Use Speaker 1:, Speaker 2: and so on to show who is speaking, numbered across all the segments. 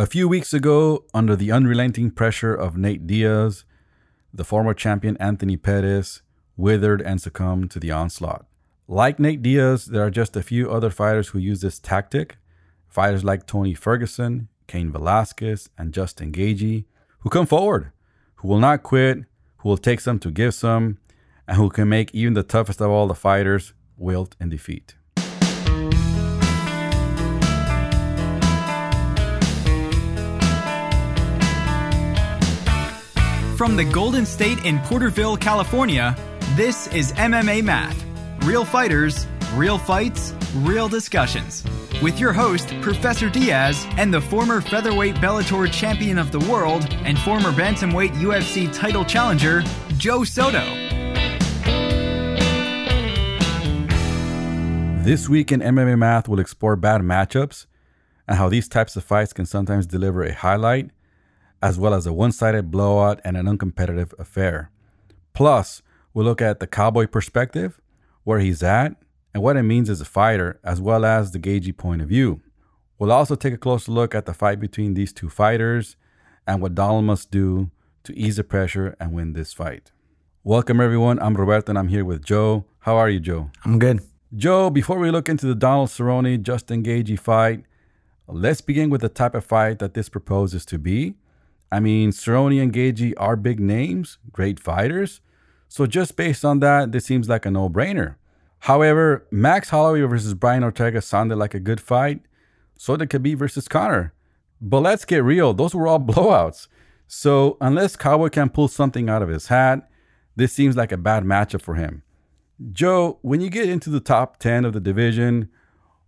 Speaker 1: A few weeks ago, under the unrelenting pressure of Nate Diaz, the former champion Anthony Pettis withered and succumbed to the onslaught. Like Nate Diaz, there are just a few other fighters who use this tactic. Fighters like Tony Ferguson, Cain Velasquez, and Justin Gaethje, who come forward, who will not quit, who will take some to give some, and who can make even the toughest of all the fighters wilt in defeat.
Speaker 2: From the Golden State in Porterville, California, this is MMA Math. Real fighters, real fights, real discussions. With your host, Professor Diaz, and the former featherweight Bellator champion of the world and former bantamweight UFC title challenger, Joe Soto.
Speaker 1: This week in MMA Math, we'll explore bad matchups and how these types of fights can sometimes deliver a highlight as well as a one sided blowout and an uncompetitive affair. Plus, we'll look at the cowboy perspective, where he's at, and what it means as a fighter, as well as the Gaethje point of view. We'll also take a closer look at the fight between these two fighters and what Donald must do to ease the pressure and win this fight. Welcome, everyone. I'm Roberto and I'm here with Joe. How are you, Joe?
Speaker 3: I'm good.
Speaker 1: Joe, before we look into the Donald Cerrone Justin Gaethje fight, let's begin with the type of fight that this proposes to be I mean, Cerrone and Gaethje are big names, great fighters. So just based on that, this seems like a no-brainer. However, Max Holloway versus Brian Ortega sounded like a good fight. So did Khabib versus Conor. But let's get real, those were all blowouts. So unless Cowboy can pull something out of his hat, this seems like a bad matchup for him. Joe, when you get into the top 10 of the division,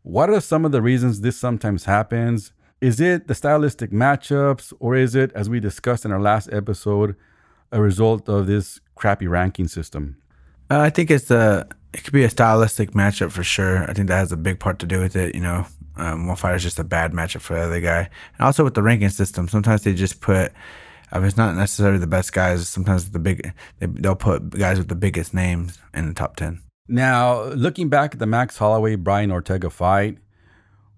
Speaker 1: what are some of the reasons this sometimes happens? Is it the stylistic matchups, or is it, as we discussed in our last episode, a result of this crappy ranking system?
Speaker 3: Uh, I think it's a it could be a stylistic matchup for sure. I think that has a big part to do with it. You know, um, one fighter is just a bad matchup for the other guy, and also with the ranking system. Sometimes they just put. I mean, it's not necessarily the best guys. Sometimes the big they, they'll put guys with the biggest names in the top ten.
Speaker 1: Now, looking back at the Max Holloway Brian Ortega fight,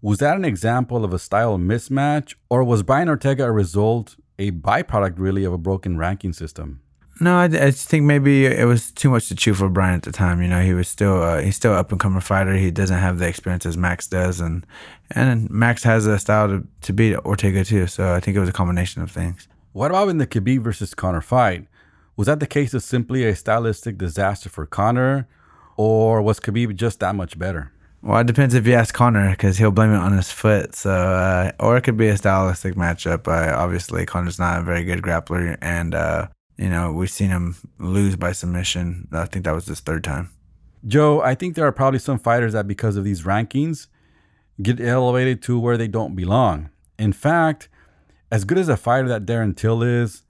Speaker 1: was that an example of a style mismatch, or was Brian Ortega a result, a byproduct really, of a broken ranking system?
Speaker 3: No, I, I think maybe it was too much to chew for Brian at the time. You know, he was still uh, he's still up and coming fighter. He doesn't have the experience as Max does, and and Max has a style to, to beat Ortega too. So I think it was a combination of things.
Speaker 1: What about in the Khabib versus Conor fight? Was that the case of simply a stylistic disaster for Conor, or was Khabib just that much better?
Speaker 3: Well, it depends if you ask Conor because he'll blame it on his foot. So, uh, or it could be a stylistic matchup. Uh, obviously, Conor's not a very good grappler, and uh, you know we've seen him lose by submission. I think that was his third time.
Speaker 1: Joe, I think there are probably some fighters that, because of these rankings, get elevated to where they don't belong. In fact, as good as a fighter that Darren Till is,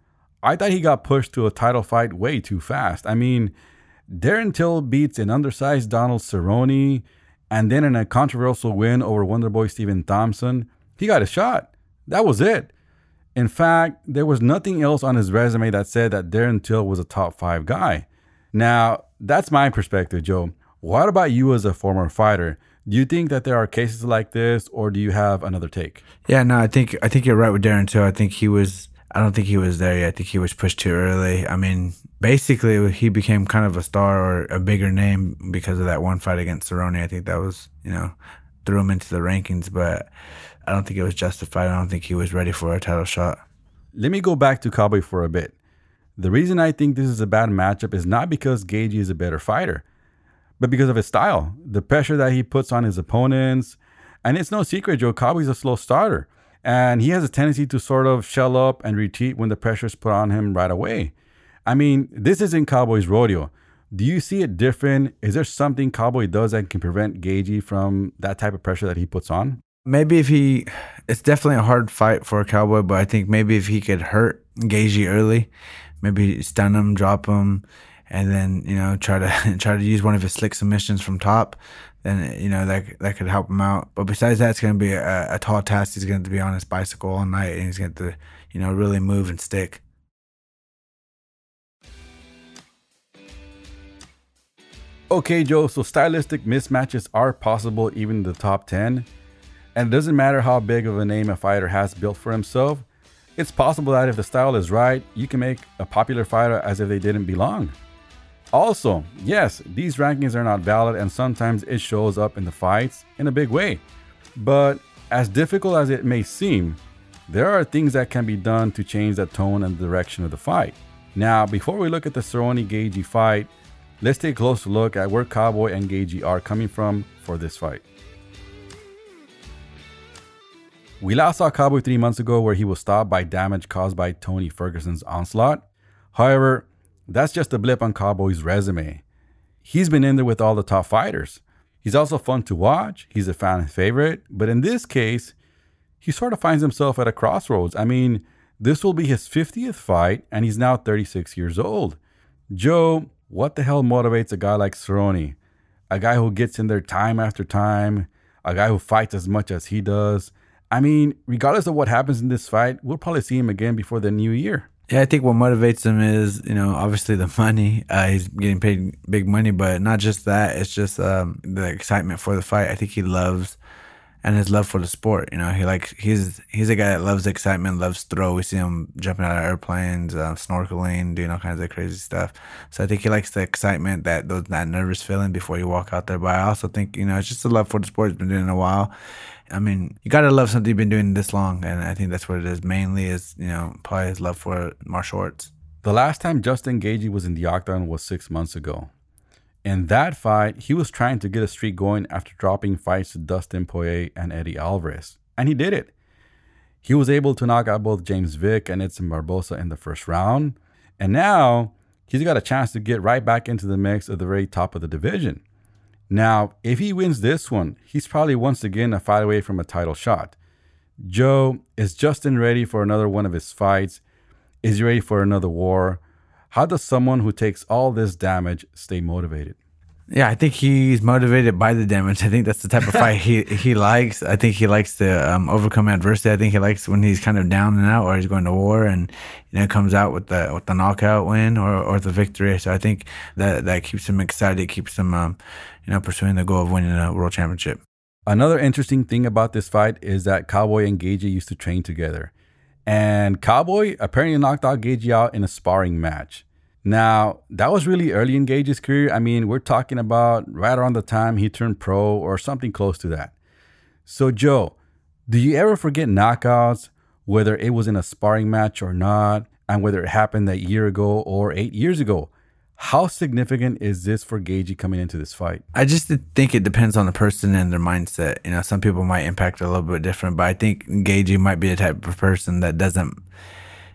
Speaker 1: I thought he got pushed to a title fight way too fast. I mean, Darren Till beats an undersized Donald Cerrone and then in a controversial win over Wonderboy Stephen Thompson, he got a shot. That was it. In fact, there was nothing else on his resume that said that Darren Till was a top five guy. Now, that's my perspective, Joe. What about you as a former fighter? Do you think that there are cases like this, or do you have another take?
Speaker 3: Yeah, no, I think I think you're right with Darren Till. I think he was I don't think he was there yet. I think he was pushed too early. I mean, basically, he became kind of a star or a bigger name because of that one fight against Cerrone. I think that was, you know, threw him into the rankings, but I don't think it was justified. I don't think he was ready for a title shot.
Speaker 1: Let me go back to Cowboy for a bit. The reason I think this is a bad matchup is not because Gaethje is a better fighter, but because of his style, the pressure that he puts on his opponents. And it's no secret, Joe Cowboy's a slow starter. And he has a tendency to sort of shell up and retreat when the pressure is put on him right away. I mean, this isn't Cowboy's rodeo. Do you see it different? Is there something Cowboy does that can prevent Gaethje from that type of pressure that he puts on?
Speaker 3: Maybe if he, it's definitely a hard fight for a Cowboy, but I think maybe if he could hurt Gaethje early, maybe stun him, drop him, and then you know try to try to use one of his slick submissions from top, then you know that that could help him out. But besides that, it's going to be a, a tall task. He's going to be on his bicycle all night, and he's going to you know really move and stick.
Speaker 1: Okay, Joe. So stylistic mismatches are possible even in the top ten. And it doesn't matter how big of a name a fighter has built for himself, it's possible that if the style is right, you can make a popular fighter as if they didn't belong. Also, yes, these rankings are not valid and sometimes it shows up in the fights in a big way. But as difficult as it may seem, there are things that can be done to change the tone and direction of the fight. Now, before we look at the Cerrone Gaethje fight, let's take a closer look at where Cowboy and Gaethje are coming from for this fight. We last saw Cowboy three months ago where he was stopped by damage caused by Tony Ferguson's onslaught. However, that's just a blip on Cowboy's resume. He's been in there with all the top fighters. He's also fun to watch, he's a fan favorite, but in this case, he sort of finds himself at a crossroads. I mean, this will be his 50th fight, and he's now 36 years old. Joe, what the hell motivates a guy like Cerrone? A guy who gets in there time after time, a guy who fights as much as he does, I mean, regardless of what happens in this fight, we'll probably see him again before the new year.
Speaker 3: Yeah, I think what motivates him is, you know, obviously the money. Uh, he's getting paid big money, but not just that. It's just um, the excitement for the fight. I think he loves and his love for the sport. You know, he likes he's he's a guy that loves excitement, loves throw. We see him jumping out of airplanes, uh, snorkeling, doing all kinds of crazy stuff. So I think he likes the excitement that those that nervous feeling before you walk out there. But I also think you know it's just a love for the sport. He's been doing it a while. I mean, you gotta love something you've been doing this long, and I think that's what it is. Mainly is you know probably his love for martial arts.
Speaker 1: The last time Justin Gaethje was in the octagon was six months ago. In that fight, he was trying to get a streak going after dropping fights to Dustin Poirier and Eddie Alvarez, and he did it. He was able to knock out both James Vick and Edson Barbosa in the first round, and now he's got a chance to get right back into the mix at the very top of the division. Now, if he wins this one, he's probably once again a fight away from a title shot. Joe, is Justin ready for another one of his fights? Is he ready for another war? How does someone who takes all this damage stay motivated?
Speaker 3: Yeah, I think he's motivated by the damage. I think that's the type of fight he he likes. I think he likes to um, overcome adversity. I think he likes when he's kind of down and out, or he's going to war, and you know comes out with the with the knockout win or, or the victory. So I think that that keeps him excited, keeps him um, you know pursuing the goal of winning a world championship.
Speaker 1: Another interesting thing about this fight is that Cowboy and Gaethje used to train together. And Cowboy apparently knocked out Gaethje out in a sparring match. Now, that was really early in Gaethje's career. I mean, we're talking about right around the time he turned pro or something close to that. So, Joe, do you ever forget knockouts, whether it was in a sparring match or not, and whether it happened that year ago or eight years ago? How significant is this for Gaethje coming into this fight?
Speaker 3: I just think it depends on the person and their mindset. You know, some people might impact a little bit different, but I think Gaethje might be the type of person that doesn't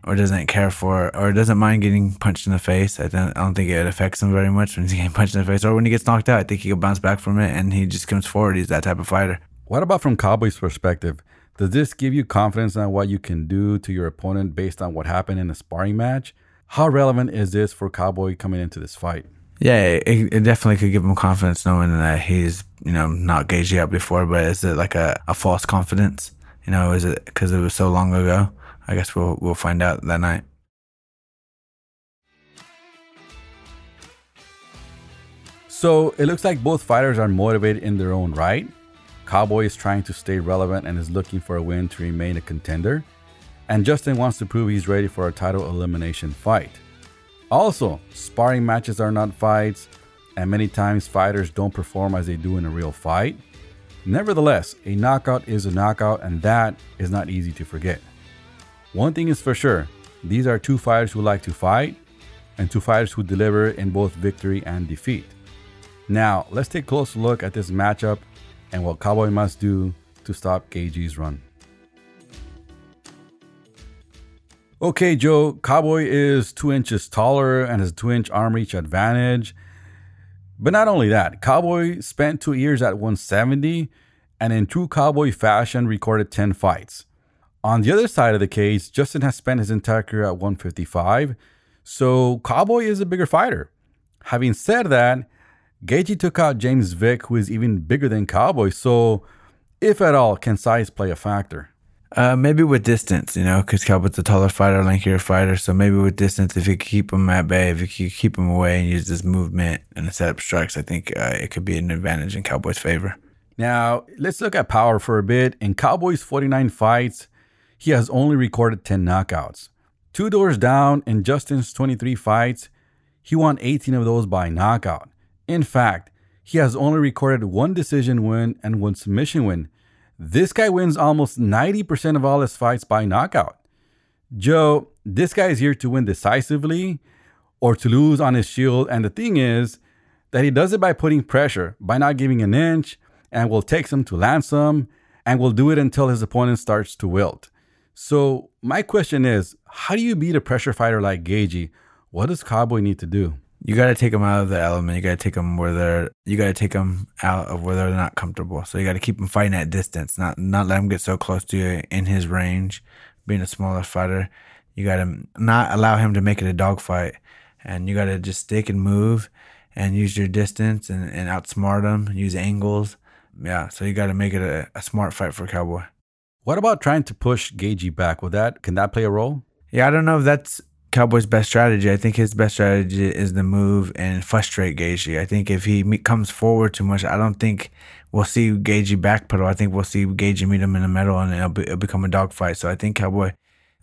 Speaker 3: or doesn't care for or doesn't mind getting punched in the face. I don't, I don't think it affects him very much when he's getting punched in the face or when he gets knocked out. I think he can bounce back from it and he just comes forward. He's that type of fighter.
Speaker 1: What about from Cowboy's perspective? Does this give you confidence on what you can do to your opponent based on what happened in a sparring match? How relevant is this for Cowboy coming into this fight?
Speaker 3: Yeah, it, it definitely could give him confidence knowing that he's, you know, not Gaethje out before, but is it like a, a false confidence? You know, is it because it was so long ago? I guess we'll we'll find out that night.
Speaker 1: So it looks like both fighters are motivated in their own right. Cowboy is trying to stay relevant and is looking for a win to remain a contender and Justin wants to prove he's ready for a title elimination fight. Also, sparring matches are not fights, and many times fighters don't perform as they do in a real fight. Nevertheless, a knockout is a knockout, and that is not easy to forget. One thing is for sure these are two fighters who like to fight, and two fighters who deliver in both victory and defeat. Now, let's take a close look at this matchup and what Cowboy must do to stop Gaethje's run. Okay, Joe, Cowboy is two inches taller and has a two inch arm reach advantage. But not only that, Cowboy spent two years at 170 and in true Cowboy fashion recorded 10 fights. On the other side of the case, Justin has spent his entire career at 155, so Cowboy is a bigger fighter. Having said that, Gaethje took out James Vick, who is even bigger than Cowboy, so if at all, can size play a factor?
Speaker 3: Uh, maybe with distance, you know, because Cowboy's a taller fighter, lankier fighter. So maybe with distance, if you keep him at bay, if you keep him away and use this movement and the setup strikes, I think uh, it could be an advantage in Cowboy's favor.
Speaker 1: Now, let's look at power for a bit. In Cowboy's 49 fights, he has only recorded 10 knockouts. Two doors down in Justin's 23 fights, he won 18 of those by knockout. In fact, he has only recorded one decision win and one submission win. This guy wins almost 90% of all his fights by knockout. Joe, this guy is here to win decisively or to lose on his shield. And the thing is that he does it by putting pressure, by not giving an inch, and will take some to land some, and will do it until his opponent starts to wilt. So, my question is how do you beat a pressure fighter like Gaethje? What does Cowboy need to do?
Speaker 3: You got to take them out of the element. You got to take them where they're. You got to take them out of where they're not comfortable. So you got to keep them fighting at distance, not not let him get so close to you in his range. Being a smaller fighter, you got to not allow him to make it a dogfight, and you got to just stick and move, and use your distance and, and outsmart him. Use angles, yeah. So you got to make it a, a smart fight for Cowboy.
Speaker 1: What about trying to push Gaethje back? Will that can that play a role?
Speaker 3: Yeah, I don't know if that's Cowboy's best strategy. I think his best strategy is the move and frustrate Gaethje. I think if he comes forward too much, I don't think we'll see Gaethje backpedal. I think we'll see Gaethje meet him in the middle and it'll, be, it'll become a dogfight. So I think Cowboy,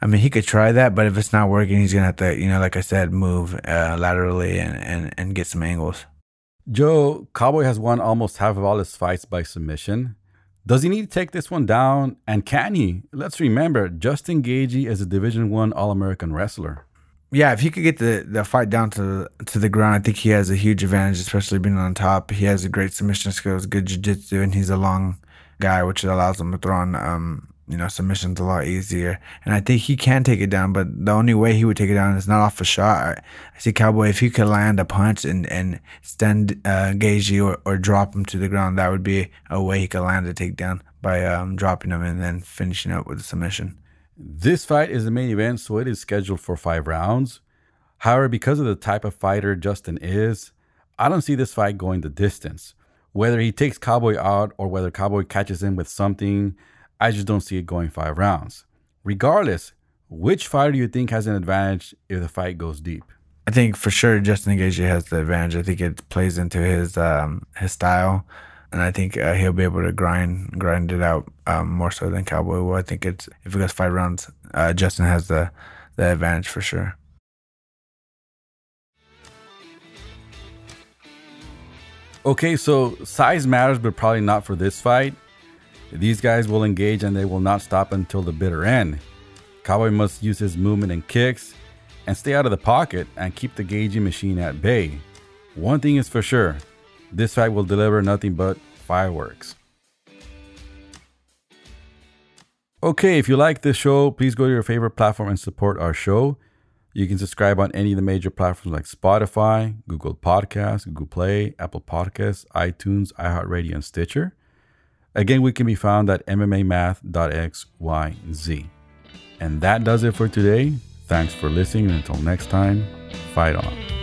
Speaker 3: I mean, he could try that, but if it's not working, he's gonna have to, you know, like I said, move uh, laterally and, and and get some angles.
Speaker 1: Joe Cowboy has won almost half of all his fights by submission. Does he need to take this one down? And can he? Let's remember, Justin Gaethje is a Division One All American wrestler
Speaker 3: yeah, if he could get the, the fight down to to the ground, I think he has a huge advantage, especially being on top. He has a great submission skills, good jiu-jitsu, and he's a long guy, which allows him to throw on um, you know submissions a lot easier. And I think he can take it down, but the only way he would take it down is not off a shot. I see Cowboy if he could land a punch and and stand uh, Gaethje or, or drop him to the ground, that would be a way he could land a takedown by um, dropping him and then finishing up with a submission.
Speaker 1: This fight is the main event, so it is scheduled for five rounds. However, because of the type of fighter Justin is, I don't see this fight going the distance. Whether he takes Cowboy out or whether Cowboy catches him with something, I just don't see it going five rounds. Regardless, which fighter do you think has an advantage if the fight goes deep?
Speaker 3: I think for sure Justin Gaethje has the advantage. I think it plays into his um, his style and I think uh, he'll be able to grind grind it out um, more so than Cowboy will. I think it's if it goes five rounds, uh, Justin has the the advantage for sure.
Speaker 1: Okay, so size matters, but probably not for this fight. These guys will engage and they will not stop until the bitter end. Cowboy must use his movement and kicks and stay out of the pocket and keep the gauging machine at bay. One thing is for sure this fight will deliver nothing but fireworks. Okay, if you like this show, please go to your favorite platform and support our show. You can subscribe on any of the major platforms like Spotify, Google Podcasts, Google Play, Apple Podcasts, iTunes, iHeartRadio, and Stitcher. Again, we can be found at mmamath.xyz. And that does it for today. Thanks for listening. And Until next time, fight on.